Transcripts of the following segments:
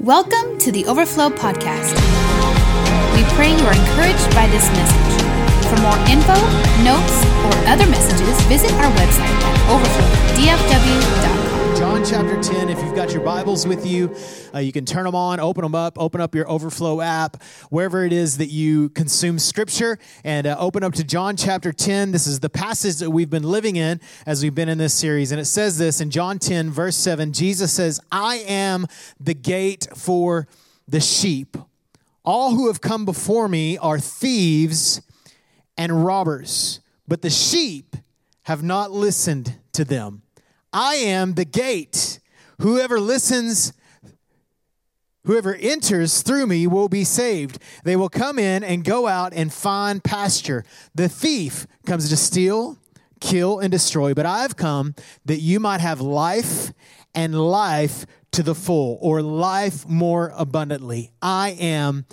Welcome to the Overflow Podcast. We pray you are encouraged by this message. For more info, notes, or other messages, visit our website at overflowdfw.com. Chapter 10, if you've got your Bibles with you, uh, you can turn them on, open them up, open up your Overflow app, wherever it is that you consume Scripture, and uh, open up to John chapter 10. This is the passage that we've been living in as we've been in this series. And it says this in John 10, verse 7 Jesus says, I am the gate for the sheep. All who have come before me are thieves and robbers, but the sheep have not listened to them. I am the gate. Whoever listens, whoever enters through me will be saved. They will come in and go out and find pasture. The thief comes to steal, kill, and destroy, but I've come that you might have life and life to the full, or life more abundantly. I am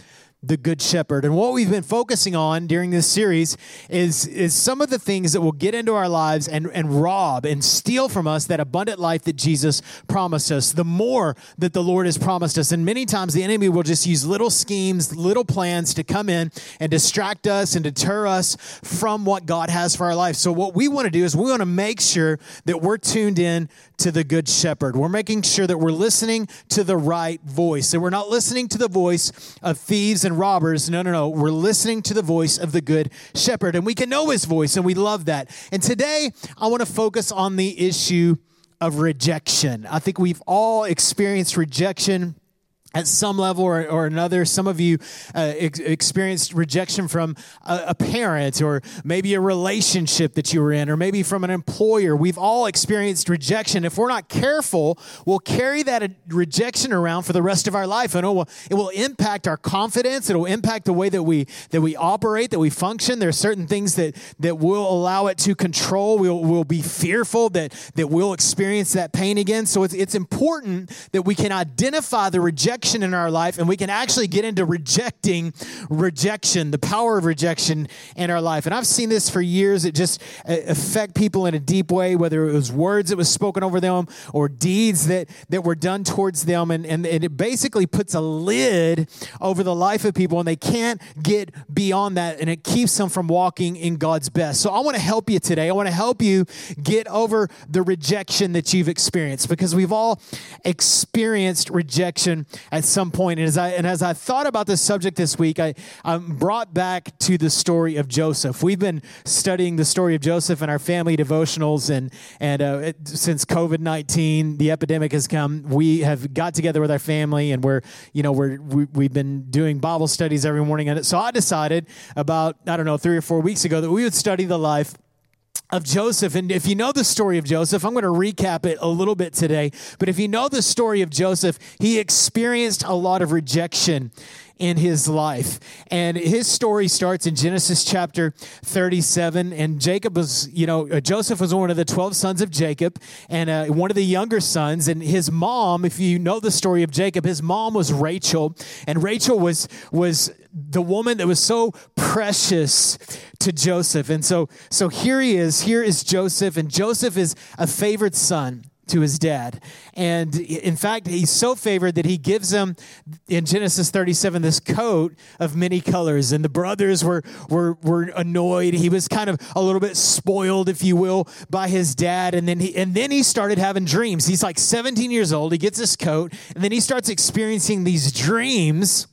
the good shepherd. And what we've been focusing on during this series is is some of the things that will get into our lives and and rob and steal from us that abundant life that jesus promised us the more that the lord has promised us. And many times the enemy will just use little schemes little plans to come in and distract us and deter us from what god has for our life. So what we want to do is we want to make sure that we're tuned in to the good shepherd. We're making sure that we're listening to the right voice that we're not listening to the voice of thieves and robbers. No, no, no. We're listening to the voice of the good shepherd, and we can know his voice, and we love that. And today, I want to focus on the issue of rejection. I think we've all experienced rejection at some level or, or another. Some of you uh, ex- experienced rejection from a, a, parent or maybe a relationship that you were in or maybe from an employer. We've all experienced rejection. If we're not careful, we'll carry that rejection around for the rest of our life and it will, it will impact our confidence. It'll impact the way that we, that we operate, that we function. There are certain things that, that will allow it to control. We'll, we'll be fearful that, that we'll experience that pain again. So it's, it's important that we can identify the rejection rejection in our life, and we can actually get into rejecting rejection, the power of rejection in our life. And I've seen this for years. It just uh, affect people in a deep way, whether it was words that was spoken over them or deeds that, that were done towards them. And, and, and it basically puts a lid over the life of people, and they can't get beyond that, and it keeps them from walking in God's best. So I want to help you today. I want to help you get over the rejection that you've experienced because we've all experienced rejection at some point. And as I, and as I thought about this subject this week, I, I'm brought back to the story of Joseph. We've been studying the story of Joseph in our family devotionals, and, and uh, it, since COVID 19, the epidemic has come, we have got together with our family and we're, you know, we're, we, we've been doing Bible studies every morning. And so I decided about, I don't know, three or four weeks ago that we would study the life of Joseph. And if you know the story of Joseph, I'm going to recap it a little bit today. But if you know the story of Joseph, he experienced a lot of rejection in his life. And his story starts in Genesis chapter 37. And Jacob was, you know, uh, Joseph was one of the 12 sons of Jacob and uh, one of the younger sons. And his mom, if you know the story of Jacob, his mom was Rachel. And Rachel was, was the woman that was so precious to Joseph. And so, so here he is. Here is Joseph. And Joseph is a favorite son to his dad. And in fact, he's so favored that he gives him in Genesis 37 this coat of many colors. And the brothers were, were, were annoyed. He was kind of a little bit spoiled, if you will, by his dad. And then he, and then he started having dreams. He's like 17 years old. He gets this coat, and then he starts experiencing these dreams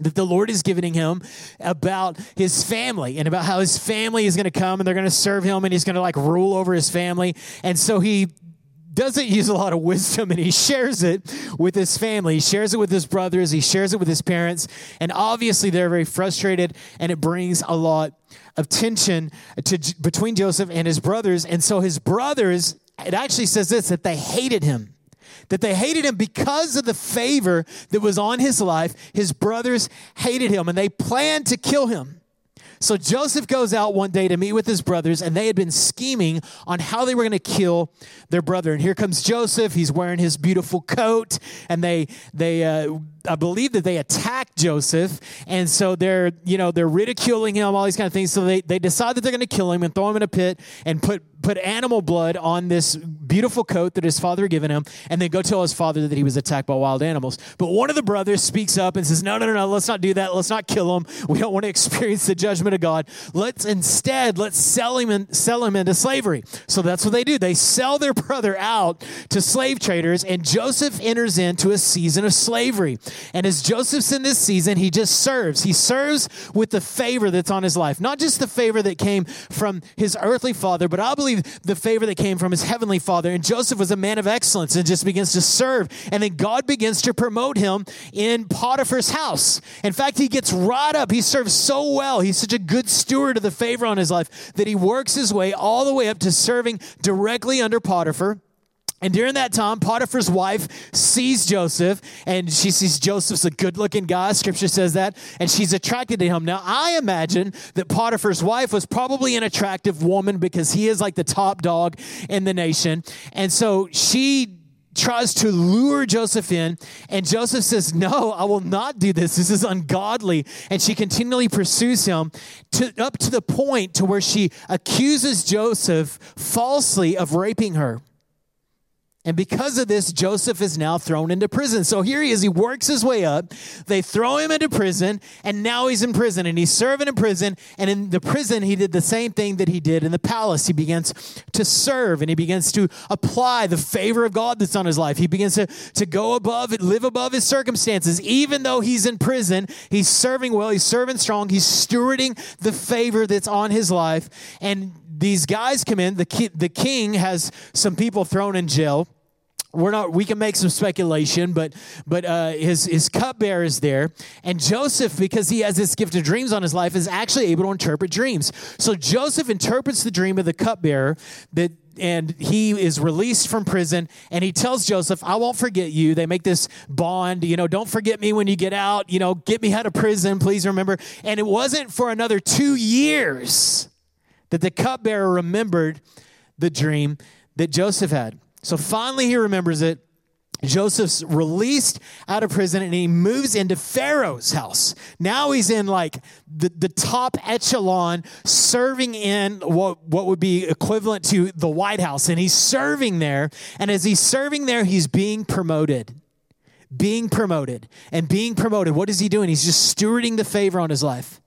that the Lord is giving him about his family and about how his family is going to come and they're going to serve him and he's going to like rule over his family. And so he doesn't use a lot of wisdom and he shares it with his family. He shares it with his brothers, he shares it with his parents, and obviously they're very frustrated and it brings a lot of tension to, between Joseph and his brothers. And so his brothers, it actually says this that they hated him. That they hated him because of the favor that was on his life. His brothers hated him and they planned to kill him. So Joseph goes out one day to meet with his brothers, and they had been scheming on how they were going to kill their brother. And here comes Joseph. He's wearing his beautiful coat, and they they uh, I believe that they attack Joseph, and so they're you know they're ridiculing him, all these kind of things. So they they decide that they're going to kill him and throw him in a pit and put put animal blood on this beautiful coat that his father had given him, and then go tell his father that he was attacked by wild animals. But one of the brothers speaks up and says, No, no, no, no, let's not do that. Let's not kill him. We don't want to experience the judgment of God. Let's instead let's sell him and sell him into slavery. So that's what they do. They sell their brother out to slave traders, and Joseph enters into a season of slavery. And as Joseph's in this season, he just serves. He serves with the favor that's on his life, not just the favor that came from his earthly father, but I believe the favor that came from his heavenly father. And Joseph was a man of excellence and just begins to serve. And then God begins to promote him in Potiphar's house. In fact, he gets right up. He serves so well. He's such a good steward of the favor on his life that he works his way all the way up to serving directly under Potiphar. And during that time, Potiphar's wife sees Joseph, and she sees Joseph's a good looking guy. Scripture says that. And she's attracted to him. Now, I imagine that Potiphar's wife was probably an attractive woman because he is like the top dog in the nation. And so she tries to lure Joseph in, and Joseph says, No, I will not do this. This is ungodly. And she continually pursues him to, up to the point to where she accuses Joseph falsely of raping her. And because of this, Joseph is now thrown into prison. So here he is. He works his way up. They throw him into prison, and now he's in prison. And he's serving in prison. And in the prison, he did the same thing that he did in the palace. He begins to serve and he begins to apply the favor of God that's on his life. He begins to, to go above and live above his circumstances. Even though he's in prison, he's serving well, he's serving strong, he's stewarding the favor that's on his life. And these guys come in. The, ki- the king has some people thrown in jail we're not we can make some speculation but but uh, his his cupbearer is there. And joseph because he has this gift of dreams on his life is actually able to interpret dreams. So joseph interprets the dream of the cupbearer that and he is released from prison and he tells joseph i won't forget you. They make this bond you know don't forget me when you get out you know get me out of prison please remember. And it wasn't for another two years that the cupbearer remembered the dream that joseph had so finally he remembers it. Joseph's released out of prison and he moves into Pharaoh's house. Now he's in like the, the top echelon, serving in what, what would be equivalent to the White House. And he's serving there. And as he's serving there, he's being promoted. Being promoted and being promoted. What is he doing? He's just stewarding the favor on his life.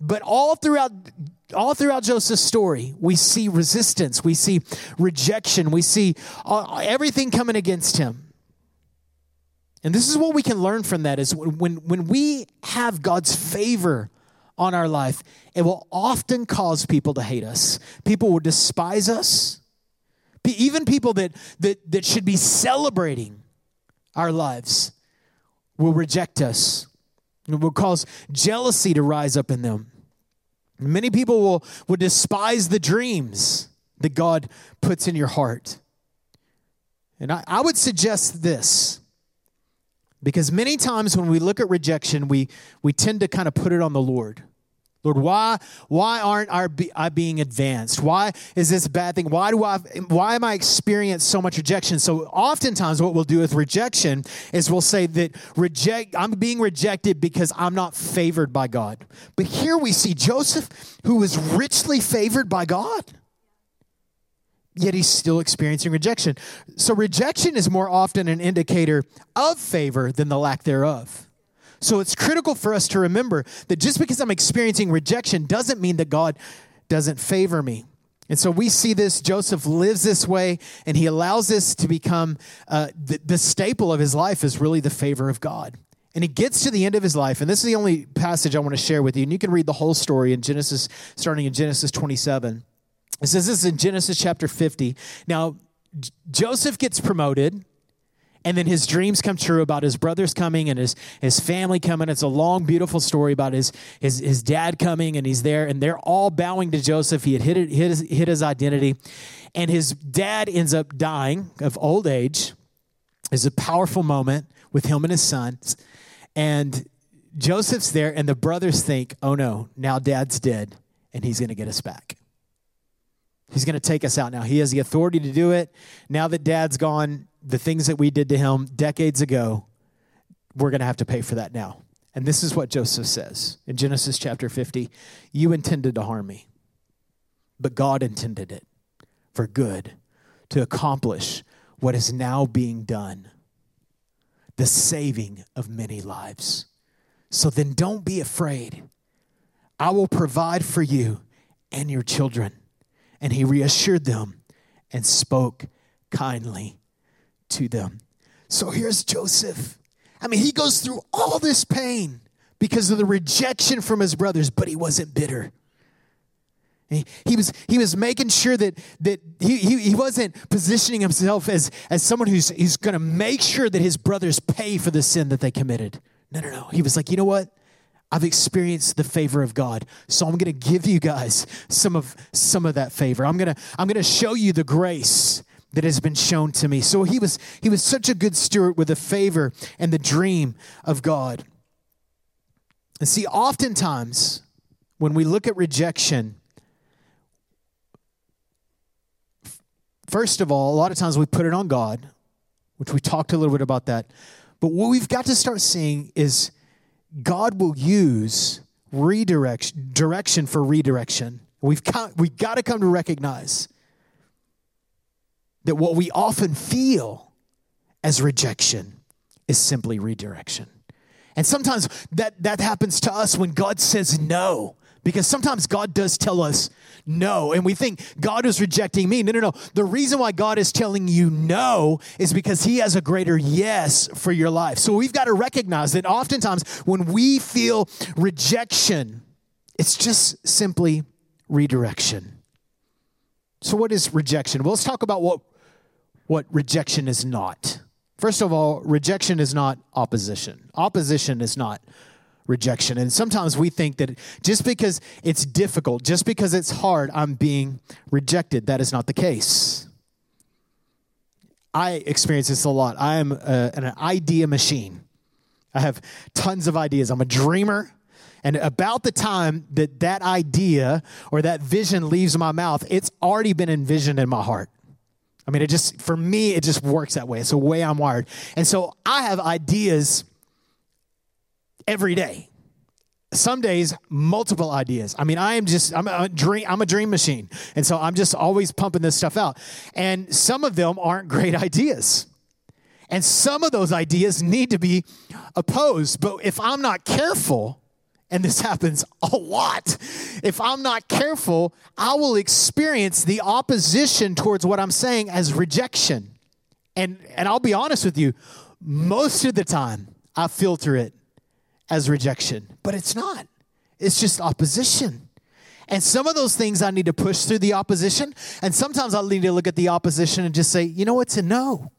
But all throughout all throughout Joseph's story, we see resistance, we see rejection, we see uh, everything coming against him. And this is what we can learn from that is when, when we have God's favor on our life, it will often cause people to hate us. People will despise us. Even people that, that, that should be celebrating our lives will reject us. It will cause jealousy to rise up in them. Many people will, will despise the dreams that God puts in your heart. And I, I would suggest this because many times when we look at rejection, we, we tend to kind of put it on the Lord. Lord, why, why aren't our I being advanced? Why is this a bad thing? Why do I why am I experiencing so much rejection? So oftentimes what we'll do with rejection is we'll say that reject I'm being rejected because I'm not favored by God. But here we see Joseph who was richly favored by God. Yet he's still experiencing rejection. So rejection is more often an indicator of favor than the lack thereof. So it's critical for us to remember that just because I'm experiencing rejection doesn't mean that God doesn't favor me. And so we see this. Joseph lives this way, and he allows this to become uh, the, the staple of his life is really the favor of God. And he gets to the end of his life, and this is the only passage I want to share with you. And you can read the whole story in Genesis, starting in Genesis 27. It says this is in Genesis chapter 50. Now, J- Joseph gets promoted and then his dreams come true about his brothers coming and his, his family coming. It's a long, beautiful story about his, his, his dad coming and he's there and they're all bowing to Joseph. He had hit, it, hit, his, hit his identity. And his dad ends up dying of old age. It's a powerful moment with him and his sons. And Joseph's there, and the brothers think, oh no, now dad's dead and he's going to get us back. He's going to take us out now. He has the authority to do it. Now that dad's gone, the things that we did to him decades ago, we're going to have to pay for that now. And this is what Joseph says in Genesis chapter 50 You intended to harm me, but God intended it for good to accomplish what is now being done the saving of many lives. So then don't be afraid. I will provide for you and your children. And he reassured them and spoke kindly to them. So here's Joseph. I mean, he goes through all this pain because of the rejection from his brothers, but he wasn't bitter. He, was, he was making sure that, that he, he, he wasn't positioning himself as, as someone who's, who's going to make sure that his brothers pay for the sin that they committed. No, no, no. He was like, you know what? I've experienced the favor of God. So I'm going to give you guys some of some of that favor. I'm going to I'm going to show you the grace that has been shown to me. So he was he was such a good steward with the favor and the dream of God. And see, oftentimes when we look at rejection, first of all, a lot of times we put it on God, which we talked a little bit about that. But what we've got to start seeing is God will use redirection direction for redirection. We've we've got to come to recognize that what we often feel as rejection is simply redirection. And sometimes that, that happens to us when God says no. Because sometimes God does tell us no, and we think God is rejecting me. No, no, no. The reason why God is telling you no is because He has a greater yes for your life. So we've got to recognize that oftentimes when we feel rejection, it's just simply redirection. So, what is rejection? Well, let's talk about what, what rejection is not. First of all, rejection is not opposition. Opposition is not rejection. And sometimes we think that just because it's difficult, just because it's hard, I'm being rejected. That is not the case. I experience this a lot. I am a, an idea machine. I have tons of ideas. I'm a dreamer. And about the time that that idea or that vision leaves my mouth, it's already been envisioned in my heart. I mean, it just, for me, it just works that way. It's the way I'm wired. And so I have ideas every day. Some days, multiple ideas. I mean, I am just, I'm a dream, I'm a dream machine. And so I'm just always pumping this stuff out. And some of them aren't great ideas. And some of those ideas need to be opposed. But if I'm not careful, and this happens a lot. If I'm not careful, I will experience the opposition towards what I'm saying as rejection. And, and I'll be honest with you, most of the time, I filter it as rejection, but it's not. It's just opposition. And some of those things I need to push through the opposition. And sometimes I'll need to look at the opposition and just say, you know, it's a no.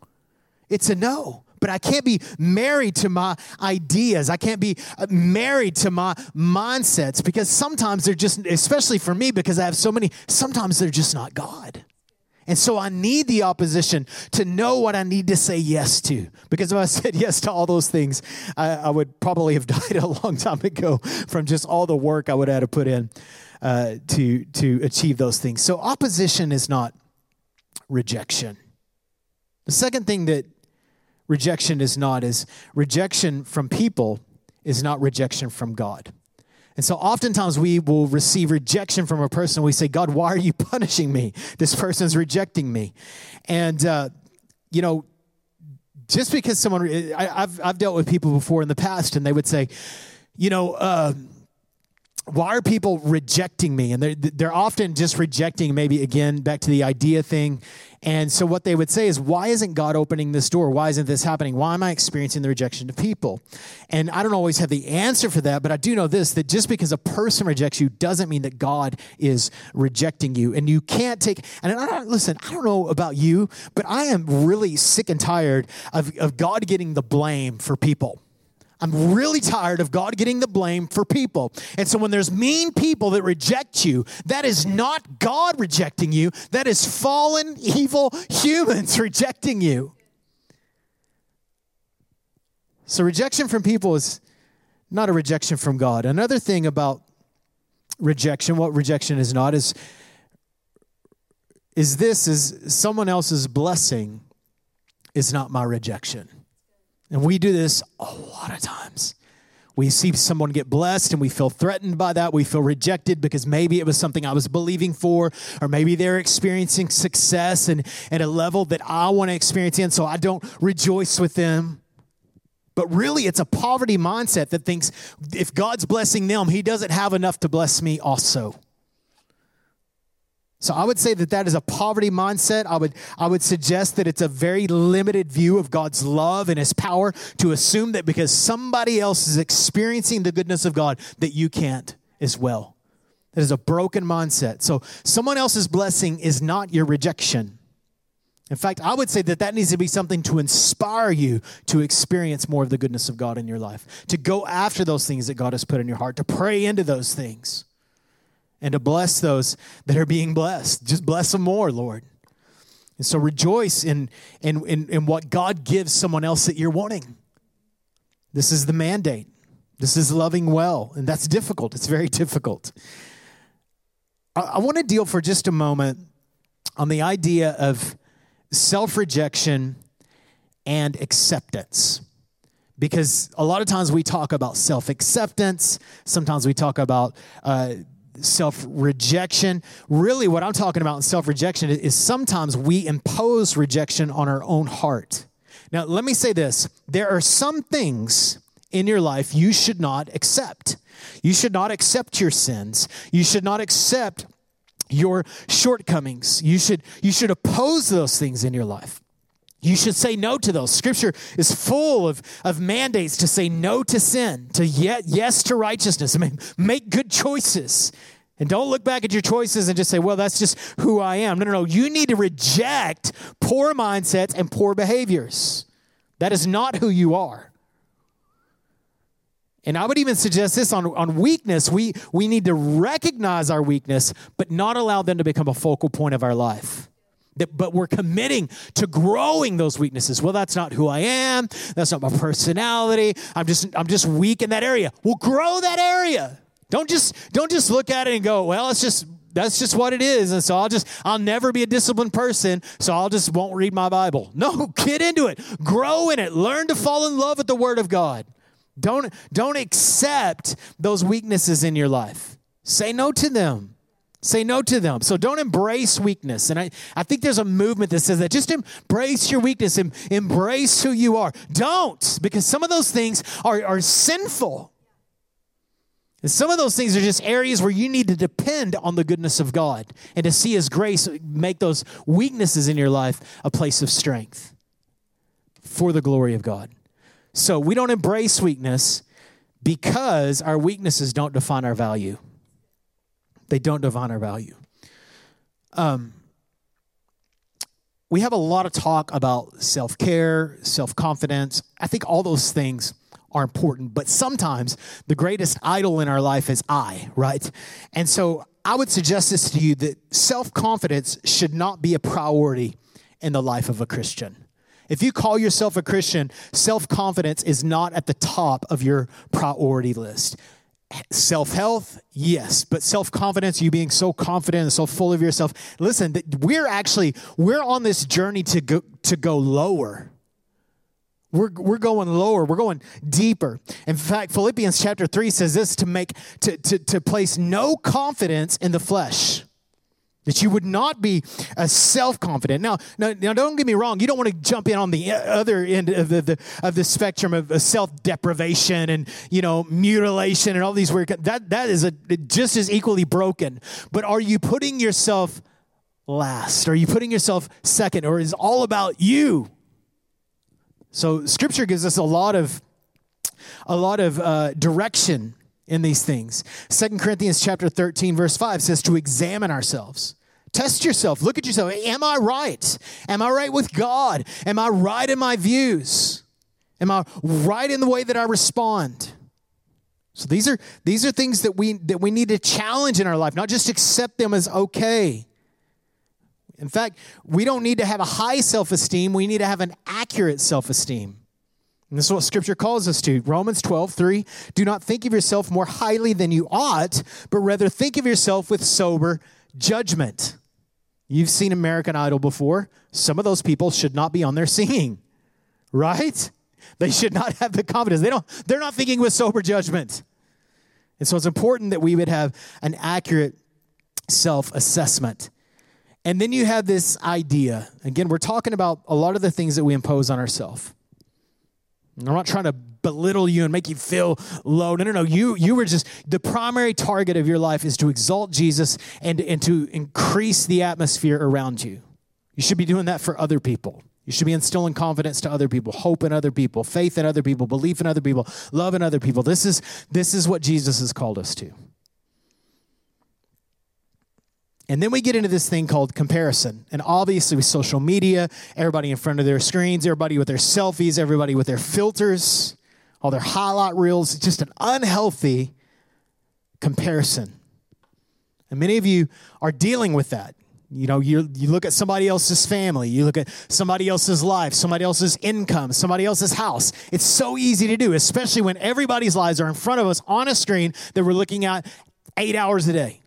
It's a no. But I can't be married to my ideas. I can't be uh, married to my mindsets because sometimes they're just, especially for me, because I have so many, sometimes they're just not God. And so I need the opposition to know what I need to say yes to. Because if I said yes to all those things, I, I would probably have died a long time ago from just all the work I would have to put in uh, to, to achieve those things. So opposition is not rejection. The second thing that rejection is not is rejection from people is not rejection from God. And so oftentimes we will receive rejection from a person. We say, God, why are you punishing me? This person's rejecting me. And, uh, you know, just because someone, I, have I've dealt with people before in the past and they would say, you know, uh, why are people rejecting me? And they're, they're often just rejecting, maybe again, back to the idea thing. And so what they would say is, why isn't God opening this door? Why isn't this happening? Why am I experiencing the rejection of people? And I don't always have the answer for that, but I do know this that just because a person rejects you doesn't mean that God is rejecting you. And you can't take, and I don't, listen, I don't know about you, but I am really sick and tired of, of God getting the blame for people. I'm really tired of God getting the blame for people. And so when there's mean people that reject you, that is not God rejecting you, that is fallen, evil humans rejecting you. So rejection from people is not a rejection from God. Another thing about rejection, what rejection is not, is is this is someone else's blessing is not my rejection. And we do this a lot of times. We see someone get blessed and we feel threatened by that. We feel rejected because maybe it was something I was believing for, or maybe they're experiencing success and at a level that I want to experience in, so I don't rejoice with them. But really, it's a poverty mindset that thinks if God's blessing them, He doesn't have enough to bless me also. So I would say that that is a poverty mindset. I would I would suggest that it's a very limited view of God's love and his power to assume that because somebody else is experiencing the goodness of God that you can't as well. That is a broken mindset. So someone else's blessing is not your rejection. In fact, I would say that that needs to be something to inspire you to experience more of the goodness of God in your life, to go after those things that God has put in your heart, to pray into those things and to bless those that are being blessed. Just bless them more, Lord. And so rejoice in, in, in, in what God gives someone else that you're wanting. This is the mandate. This is loving well, and that's difficult. It's very difficult. I, I want to deal for just a moment on the idea of self rejection and acceptance because a lot of times we talk about self acceptance. Sometimes we talk about uh, self rejection. Really, what I'm talking about in self rejection is sometimes we impose rejection on our own heart. Now, let me say this there are some things in your life you should not accept. You should not accept your sins. You should not accept your shortcomings. You should, you should oppose those things in your life. You should say no to those. Scripture is full of, of mandates to say no to sin, to yet yes to righteousness. I mean, make good choices. And don't look back at your choices and just say, well, that's just who I am. No, no, no. You need to reject poor mindsets and poor behaviors. That is not who you are. And I would even suggest this on, on weakness. We, we need to recognize our weakness, but not allow them to become a focal point of our life. But we're committing to growing those weaknesses. Well, that's not who I am. That's not my personality. I'm just I'm just weak in that area. Well, grow that area. Don't just don't just look at it and go, well, it's just that's just what it is. And so I'll just I'll never be a disciplined person, so I'll just won't read my Bible. No, get into it. Grow in it. Learn to fall in love with the word of God. Don't don't accept those weaknesses in your life. Say no to them. Say no to them. So don't embrace weakness. And I, I think there's a movement that says that just embrace your weakness and embrace who you are. Don't, because some of those things are, are sinful. And some of those things are just areas where you need to depend on the goodness of God and to see His grace make those weaknesses in your life a place of strength for the glory of God. So we don't embrace weakness because our weaknesses don't define our value. They don't define our value. Um, we have a lot of talk about self care, self confidence. I think all those things are important, but sometimes the greatest idol in our life is I, right? And so I would suggest this to you that self confidence should not be a priority in the life of a Christian. If you call yourself a Christian, self confidence is not at the top of your priority list self health, yes, but self confidence, you being so confident and so full of yourself. Listen, we're actually we're on this journey to go to go lower. We're, we're going lower. We're going deeper. In fact, Philippians chapter 3 says this to make to, to, to place no confidence in the flesh. That you would not be a self-confident. Now, now, now, don't get me wrong. You don't want to jump in on the other end of the, the of the spectrum of self-deprivation and you know mutilation and all these weird. That that is a just as equally broken. But are you putting yourself last? Are you putting yourself second, or is all about you? So, Scripture gives us a lot of a lot of uh, direction in these things. Second Corinthians chapter 13 verse 5 says to examine ourselves. Test yourself. Look at yourself. Am I right? Am I right with God? Am I right in my views? Am I right in the way that I respond? So these are these are things that we that we need to challenge in our life, not just accept them as okay. In fact, we don't need to have a high self-esteem, we need to have an accurate self-esteem. And this is what scripture calls us to. Romans 12, 3. Do not think of yourself more highly than you ought, but rather think of yourself with sober judgment. You've seen American Idol before. Some of those people should not be on there singing, right? They should not have the confidence. They don't, they're not thinking with sober judgment. And so it's important that we would have an accurate self assessment. And then you have this idea. Again, we're talking about a lot of the things that we impose on ourselves. I'm not trying to belittle you and make you feel low. No, no, no. You, you were just, the primary target of your life is to exalt Jesus and, and to increase the atmosphere around you. You should be doing that for other people. You should be instilling confidence to other people, hope in other people, faith in other people, belief in other people, love in other people. This is, this is what Jesus has called us to. And then we get into this thing called comparison. And obviously, with social media, everybody in front of their screens, everybody with their selfies, everybody with their filters, all their highlight reels, it's just an unhealthy comparison. And many of you are dealing with that. You know, you, you look at somebody else's family, you look at somebody else's life, somebody else's income, somebody else's house. It's so easy to do, especially when everybody's lives are in front of us on a screen that we're looking at eight hours a day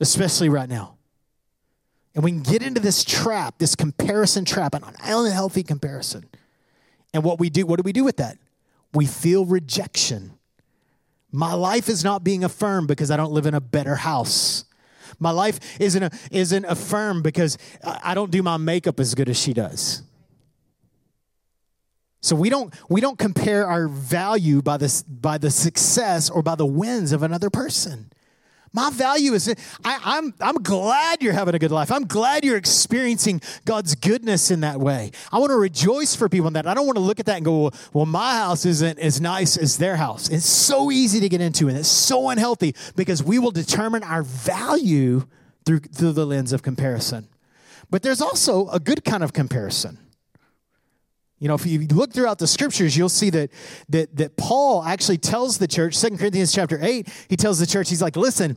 especially right now. And we can get into this trap, this comparison trap, an unhealthy comparison. And what we do, what do we do with that? We feel rejection. My life is not being affirmed because I don't live in a better house. My life isn't, a, isn't affirmed because I don't do my makeup as good as she does. So we don't we don't compare our value by this by the success or by the wins of another person. My value is, I, I'm, I'm glad you're having a good life. I'm glad you're experiencing God's goodness in that way. I want to rejoice for people in that. I don't want to look at that and go, well, my house isn't as nice as their house. It's so easy to get into and it's so unhealthy because we will determine our value through, through the lens of comparison. But there's also a good kind of comparison. You know, if you look throughout the scriptures, you'll see that that that Paul actually tells the church, Second Corinthians chapter 8, he tells the church, he's like, listen,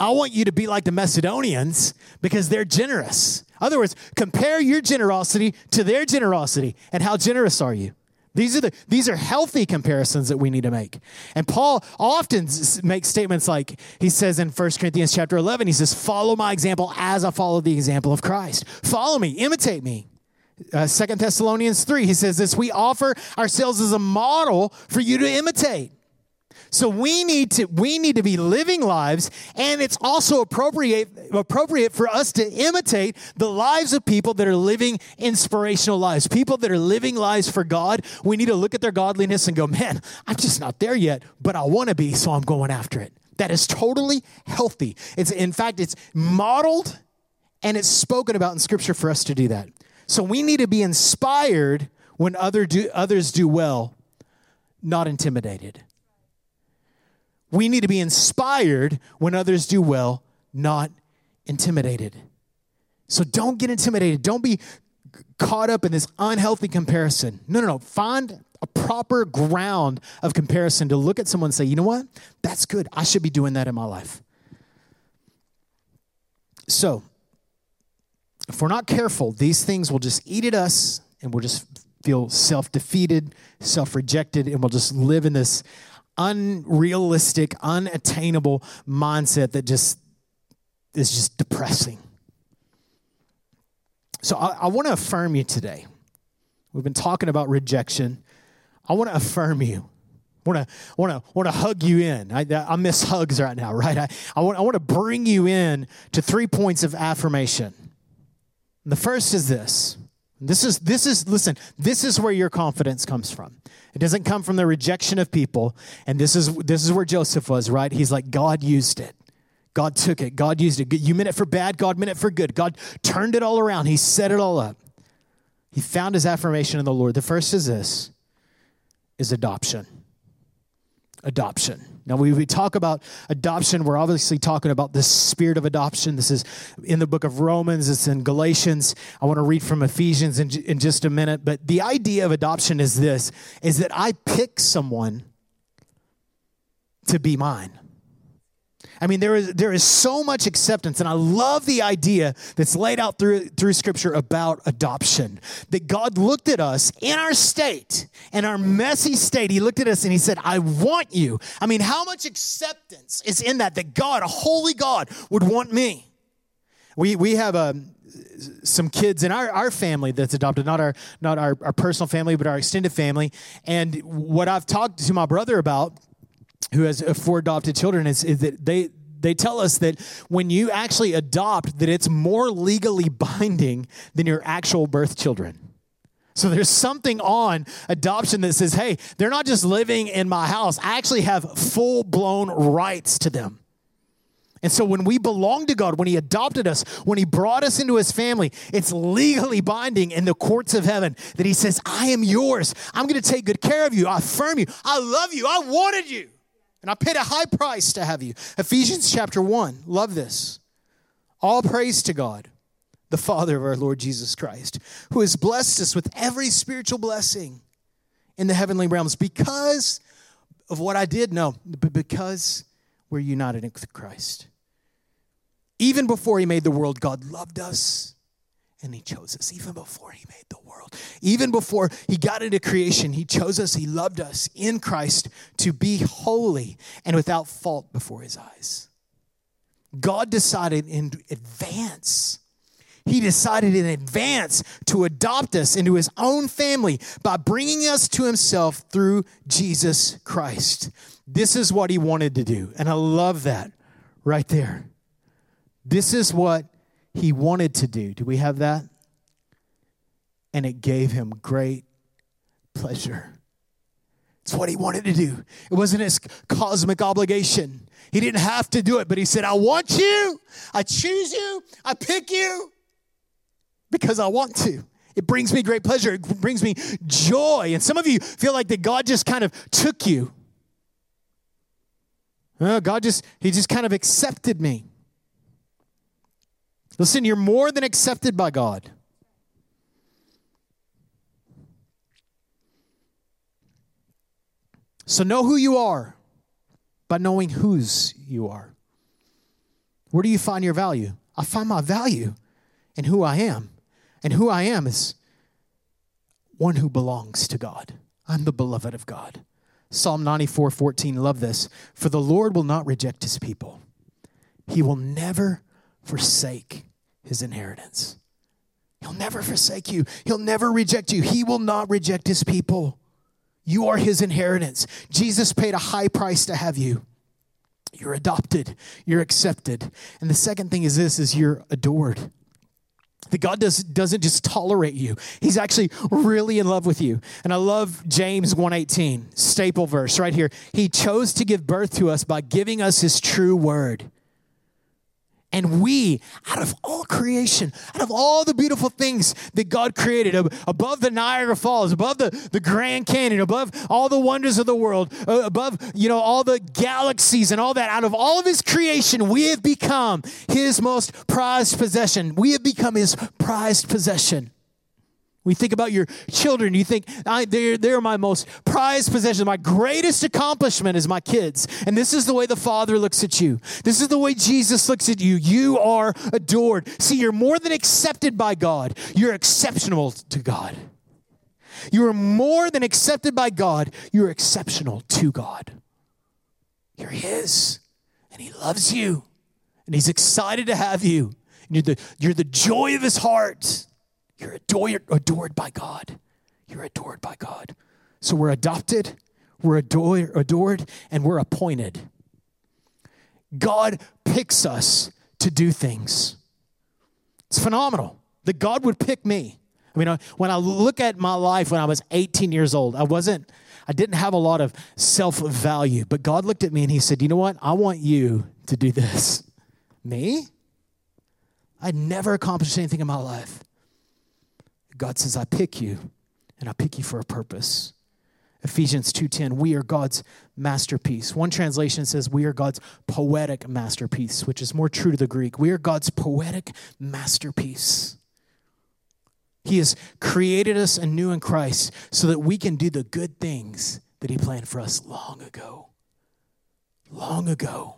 I want you to be like the Macedonians because they're generous. In other words, compare your generosity to their generosity. And how generous are you? These are the these are healthy comparisons that we need to make. And Paul often makes statements like he says in 1 Corinthians chapter 11, he says, "Follow my example as I follow the example of Christ. Follow me, imitate me." Uh, Second Thessalonians 3, he says this, we offer ourselves as a model for you to imitate. So we need to we need to be living lives, and it's also appropriate appropriate for us to imitate the lives of people that are living inspirational lives, people that are living lives for God. We need to look at their godliness and go, man, I'm just not there yet, but I want to be, so I'm going after it. That is totally healthy. It's in fact, it's modeled and it's spoken about in Scripture for us to do that. So we need to be inspired when other do, others do well, not intimidated. We need to be inspired when others do well, not intimidated. So don't get intimidated. Don't be caught up in this unhealthy comparison. No, no, no. Find a proper ground of comparison to look at someone and say, you know what? That's good. I should be doing that in my life. So, if we're not careful, these things will just eat at us and we'll just feel self defeated, self rejected, and we'll just live in this unrealistic, unattainable mindset that just is just depressing. So I, I want to affirm you today. We've been talking about rejection. I want to affirm you. Want to want to want to hug you in. I, I miss hugs right now, right? I, I want I want to bring you in to three points of affirmation. The first is this. This is this is listen, this is where your confidence comes from. It doesn't come from the rejection of people. And this is this is where Joseph was, right? He's like God used it. God took it. God used it. You meant it for bad, God meant it for good. God turned it all around. He set it all up. He found his affirmation in the Lord. The first is this is adoption. Adoption. Now, we, we talk about adoption, we're obviously talking about the spirit of adoption. This is in the book of Romans, it's in Galatians. I want to read from Ephesians in, in just a minute. But the idea of adoption is this is that I pick someone to be mine. I mean, there is, there is so much acceptance, and I love the idea that's laid out through, through Scripture about adoption. That God looked at us in our state, in our messy state, He looked at us and He said, I want you. I mean, how much acceptance is in that? That God, a holy God, would want me. We, we have a, um, some kids in our, our family that's adopted, not our not our, our personal family, but our extended family. And what I've talked to my brother about, who has four adopted children, is, is that they they tell us that when you actually adopt, that it's more legally binding than your actual birth children. So there's something on adoption that says, hey, they're not just living in my house. I actually have full blown rights to them. And so when we belong to God, when He adopted us, when He brought us into His family, it's legally binding in the courts of heaven that He says, I am yours. I'm going to take good care of you. I affirm you. I love you. I wanted you. And I paid a high price to have you. Ephesians chapter 1. Love this. All praise to God, the Father of our Lord Jesus Christ, who has blessed us with every spiritual blessing in the heavenly realms because of what I did? No, but because we're united with Christ. Even before he made the world, God loved us and he chose us. Even before he made the world, even before he got into creation, he chose us, he loved us in Christ to be holy and without fault before his eyes. God decided in advance. He decided in advance to adopt us into his own family by bringing us to himself through Jesus Christ. This is what he wanted to do. And I love that right there. This is what he wanted to do. Do we have that? And it gave him great pleasure. It's what he wanted to do. It wasn't his cosmic obligation. He didn't have to do it, but he said, I want you, I choose you, I pick you because I want to. It brings me great pleasure. It brings me joy. And some of you feel like that God just kind of took you. Uh, God just, He just kind of accepted me. Listen, you're more than accepted by God. So know who you are by knowing whose you are. Where do you find your value? I find my value in who I am. And who I am is one who belongs to God. I'm the beloved of God. Psalm 94 14, love this. For the Lord will not reject his people, he will never forsake his inheritance. He'll never forsake you. He'll never reject you. He will not reject his people. You are his inheritance. Jesus paid a high price to have you. You're adopted. You're accepted. And the second thing is this is you're adored. That God does, doesn't just tolerate you. He's actually really in love with you. And I love James 118, staple verse right here. He chose to give birth to us by giving us his true word. And we, out of all creation, out of all the beautiful things that God created, above the Niagara Falls, above the, the Grand Canyon, above all the wonders of the world, above, you know, all the galaxies and all that, out of all of his creation, we have become his most prized possession. We have become his prized possession. We think about your children, you think, they're, they're my most prized possession. My greatest accomplishment is my kids. And this is the way the Father looks at you. This is the way Jesus looks at you. You are adored. See, you're more than accepted by God, you're exceptional to God. You are more than accepted by God, you're exceptional to God. You're His, and He loves you, and He's excited to have you. And you're the, you're the joy of His heart. You're adored, adored by God. You're adored by God. So we're adopted, we're adored, adored, and we're appointed. God picks us to do things. It's phenomenal that God would pick me. I mean, when I look at my life when I was 18 years old, I wasn't, I didn't have a lot of self value, but God looked at me and He said, You know what? I want you to do this. Me? I'd never accomplished anything in my life. God says, I pick you, and I pick you for a purpose. Ephesians 2:10 we are God's masterpiece. One translation says we are God's poetic masterpiece, which is more true to the Greek. We are God's poetic masterpiece. He has created us anew in Christ so that we can do the good things that he planned for us long ago. Long ago.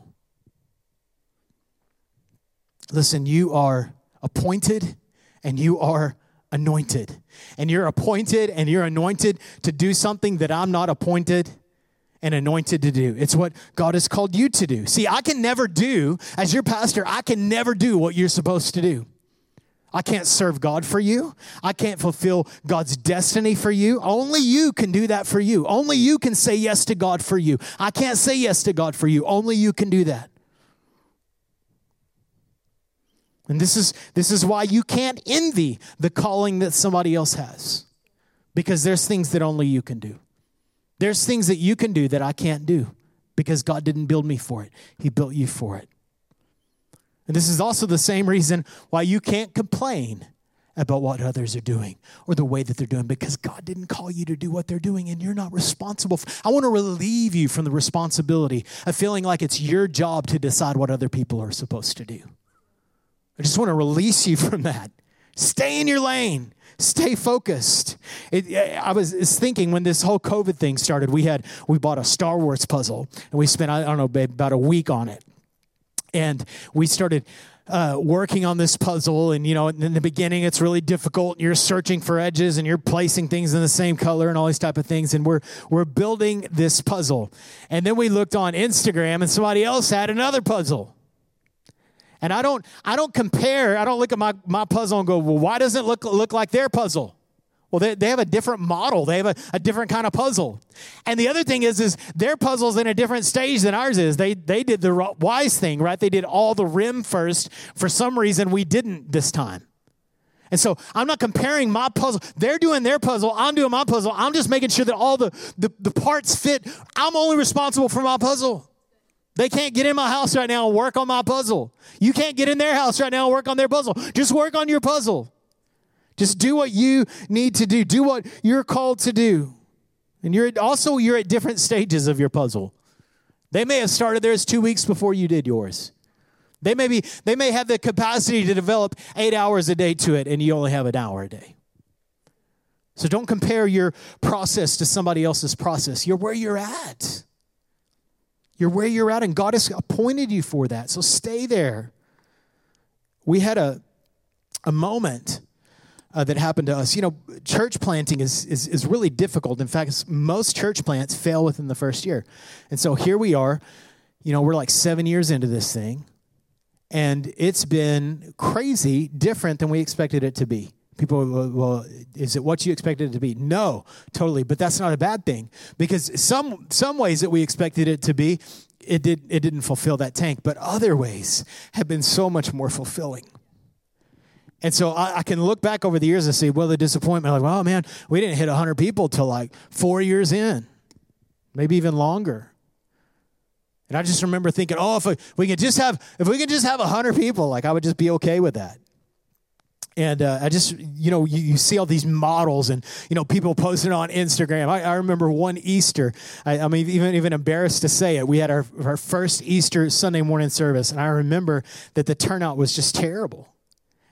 Listen, you are appointed and you are anointed. And you're appointed and you're anointed to do something that I'm not appointed and anointed to do. It's what God has called you to do. See, I can never do, as your pastor, I can never do what you're supposed to do. I can't serve God for you. I can't fulfill God's destiny for you. Only you can do that for you. Only you can say yes to God for you. I can't say yes to God for you. Only you can do that. And this is this is why you can't envy the calling that somebody else has. Because there's things that only you can do. There's things that you can do that I can't do because God didn't build me for it. He built you for it. And this is also the same reason why you can't complain about what others are doing or the way that they're doing because God didn't call you to do what they're doing and you're not responsible. For, I want to relieve you from the responsibility of feeling like it's your job to decide what other people are supposed to do. I just want to release you from that. Stay in your lane. Stay focused. It, I was, thinking when this whole COVID thing started, we had we bought a Star Wars puzzle and we spent I don't know babe, about a week on it and we started uh, working on this puzzle and you know in the beginning it's really difficult you're searching for edges and you're placing things in the same color and all these type of things and we're we're building this puzzle and then we looked on instagram and somebody else had another puzzle and i don't i don't compare i don't look at my, my puzzle and go well why doesn't it look look like their puzzle well, they, they have a different model. They have a, a different kind of puzzle. And the other thing is, is their puzzle's in a different stage than ours is. They, they did the wise thing, right? They did all the rim first. For some reason, we didn't this time. And so I'm not comparing my puzzle. They're doing their puzzle. I'm doing my puzzle. I'm just making sure that all the, the, the parts fit. I'm only responsible for my puzzle. They can't get in my house right now and work on my puzzle. You can't get in their house right now and work on their puzzle. Just work on your puzzle. Just do what you need to do. Do what you're called to do. And you're also you're at different stages of your puzzle. They may have started theirs 2 weeks before you did yours. They may be they may have the capacity to develop 8 hours a day to it and you only have an hour a day. So don't compare your process to somebody else's process. You're where you're at. You're where you're at and God has appointed you for that. So stay there. We had a a moment uh, that happened to us. You know, church planting is, is, is really difficult. In fact, most church plants fail within the first year. And so here we are, you know, we're like seven years into this thing, and it's been crazy different than we expected it to be. People, well, well, is it what you expected it to be? No, totally. But that's not a bad thing because some some ways that we expected it to be, it did it didn't fulfill that tank. But other ways have been so much more fulfilling. And so I, I, can look back over the years and see, well, the disappointment, like, well, man, we didn't hit 100 people till like four years in, maybe even longer. And I just remember thinking, oh, if we, we could just have, if we could just have 100 people, like I would just be okay with that. And uh, I just, you know, you, you, see all these models and, you know, people posting on Instagram. I, I remember one Easter, I, am even, even embarrassed to say it. We had our, our first Easter Sunday morning service, and I remember that the turnout was just terrible.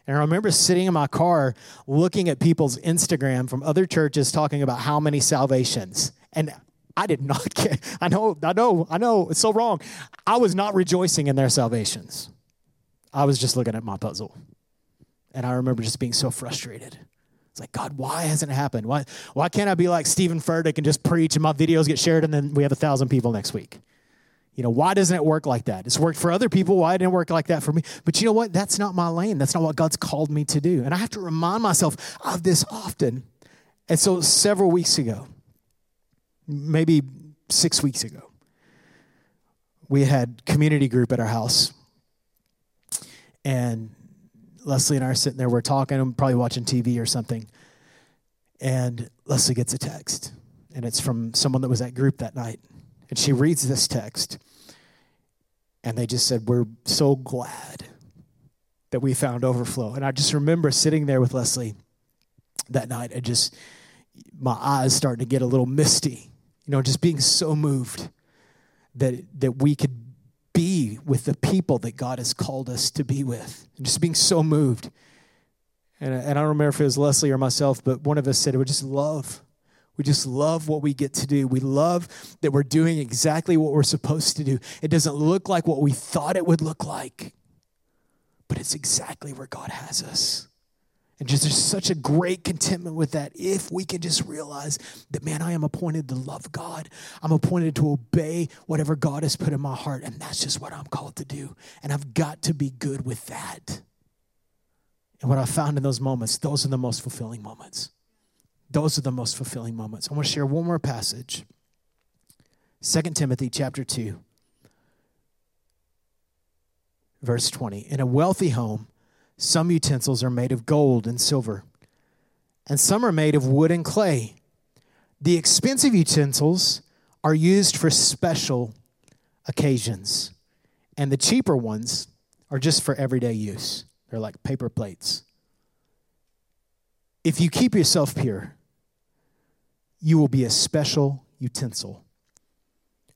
And I remember sitting in my car looking at people's Instagram from other churches talking about how many salvations. And I did not care. I know, I know, I know, it's so wrong. I was not rejoicing in their salvations. I was just looking at my puzzle. And I remember just being so frustrated. It's like, God, why hasn't it happened? Why, why can't I be like Steven Furtick and just preach and my videos get shared and then we have a thousand people next week? You know, why doesn't it work like that? It's worked for other people. Why didn't it work like that for me? But you know what? That's not my lane. That's not what God's called me to do. And I have to remind myself of this often. And so several weeks ago, maybe six weeks ago, we had community group at our house. And Leslie and I are sitting there, we're talking, I'm probably watching TV or something. And Leslie gets a text, and it's from someone that was at group that night. And she reads this text, and they just said, We're so glad that we found overflow. And I just remember sitting there with Leslie that night and just my eyes starting to get a little misty, you know, just being so moved that that we could be with the people that God has called us to be with. And just being so moved. And, and I don't remember if it was Leslie or myself, but one of us said would just love we just love what we get to do. We love that we're doing exactly what we're supposed to do. It doesn't look like what we thought it would look like, but it's exactly where God has us. And just there's such a great contentment with that if we can just realize that, man, I am appointed to love God. I'm appointed to obey whatever God has put in my heart. And that's just what I'm called to do. And I've got to be good with that. And what I found in those moments, those are the most fulfilling moments. Those are the most fulfilling moments. I want to share one more passage. 2 Timothy chapter 2 verse 20. In a wealthy home, some utensils are made of gold and silver, and some are made of wood and clay. The expensive utensils are used for special occasions, and the cheaper ones are just for everyday use. They're like paper plates. If you keep yourself pure, you will be a special utensil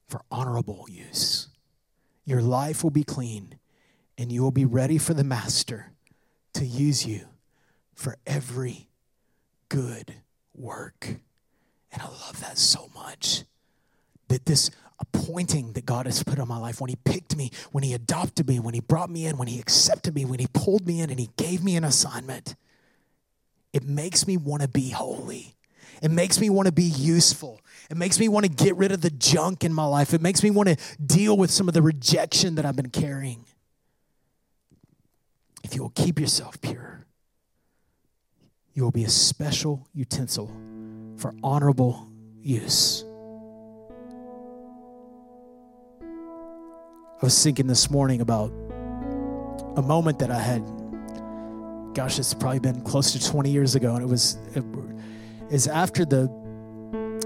for honorable use. Your life will be clean, and you will be ready for the Master to use you for every good work. And I love that so much. That this appointing that God has put on my life, when He picked me, when He adopted me, when He brought me in, when He accepted me, when He pulled me in and He gave me an assignment, it makes me want to be holy. It makes me want to be useful. It makes me want to get rid of the junk in my life. It makes me want to deal with some of the rejection that I've been carrying if you will keep yourself pure, you will be a special utensil for honorable use. I was thinking this morning about a moment that I had. Gosh, it's probably been close to 20 years ago, and it was it is after the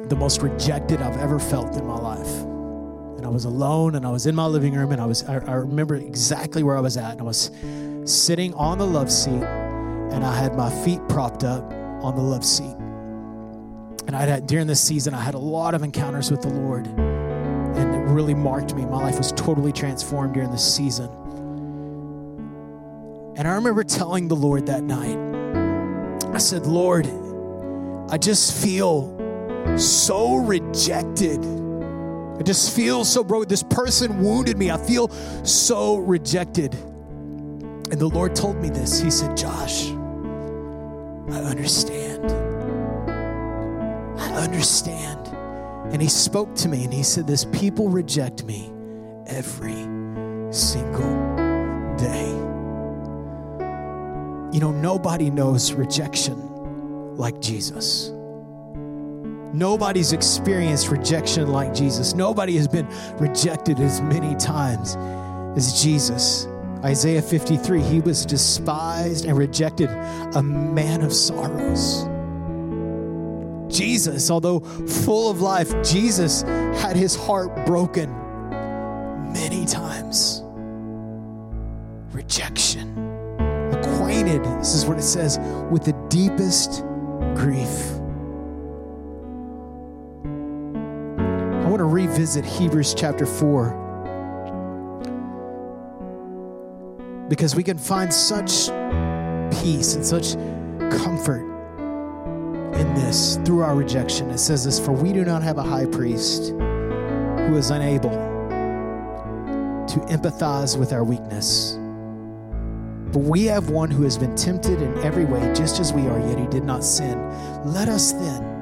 the most rejected I've ever felt in my life. And I was alone, and I was in my living room, and I was I, I remember exactly where I was at, and I was sitting on the love seat, and I had my feet propped up on the love seat. And I had during this season, I had a lot of encounters with the Lord, and it really marked me. My life was totally transformed during this season. And I remember telling the Lord that night, I said, Lord, I just feel so rejected. I just feel so broke. This person wounded me. I feel so rejected. And the Lord told me this. He said, Josh, I understand. I understand. And he spoke to me and he said, This people reject me every single day. You know, nobody knows rejection like Jesus. Nobody's experienced rejection like Jesus. Nobody has been rejected as many times as Jesus. Isaiah 53, he was despised and rejected, a man of sorrows. Jesus, although full of life, Jesus had his heart broken many times. Rejection. Acquainted, this is what it says, with the deepest grief. I want to revisit Hebrews chapter 4 because we can find such peace and such comfort in this through our rejection. It says this For we do not have a high priest who is unable to empathize with our weakness. But we have one who has been tempted in every way, just as we are, yet he did not sin. Let us then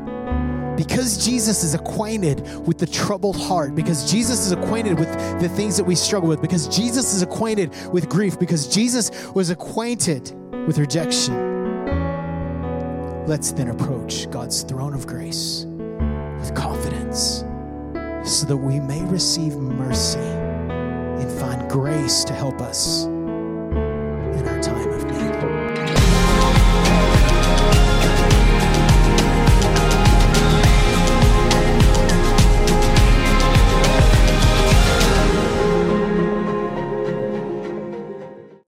because Jesus is acquainted with the troubled heart, because Jesus is acquainted with the things that we struggle with, because Jesus is acquainted with grief, because Jesus was acquainted with rejection, let's then approach God's throne of grace with confidence so that we may receive mercy and find grace to help us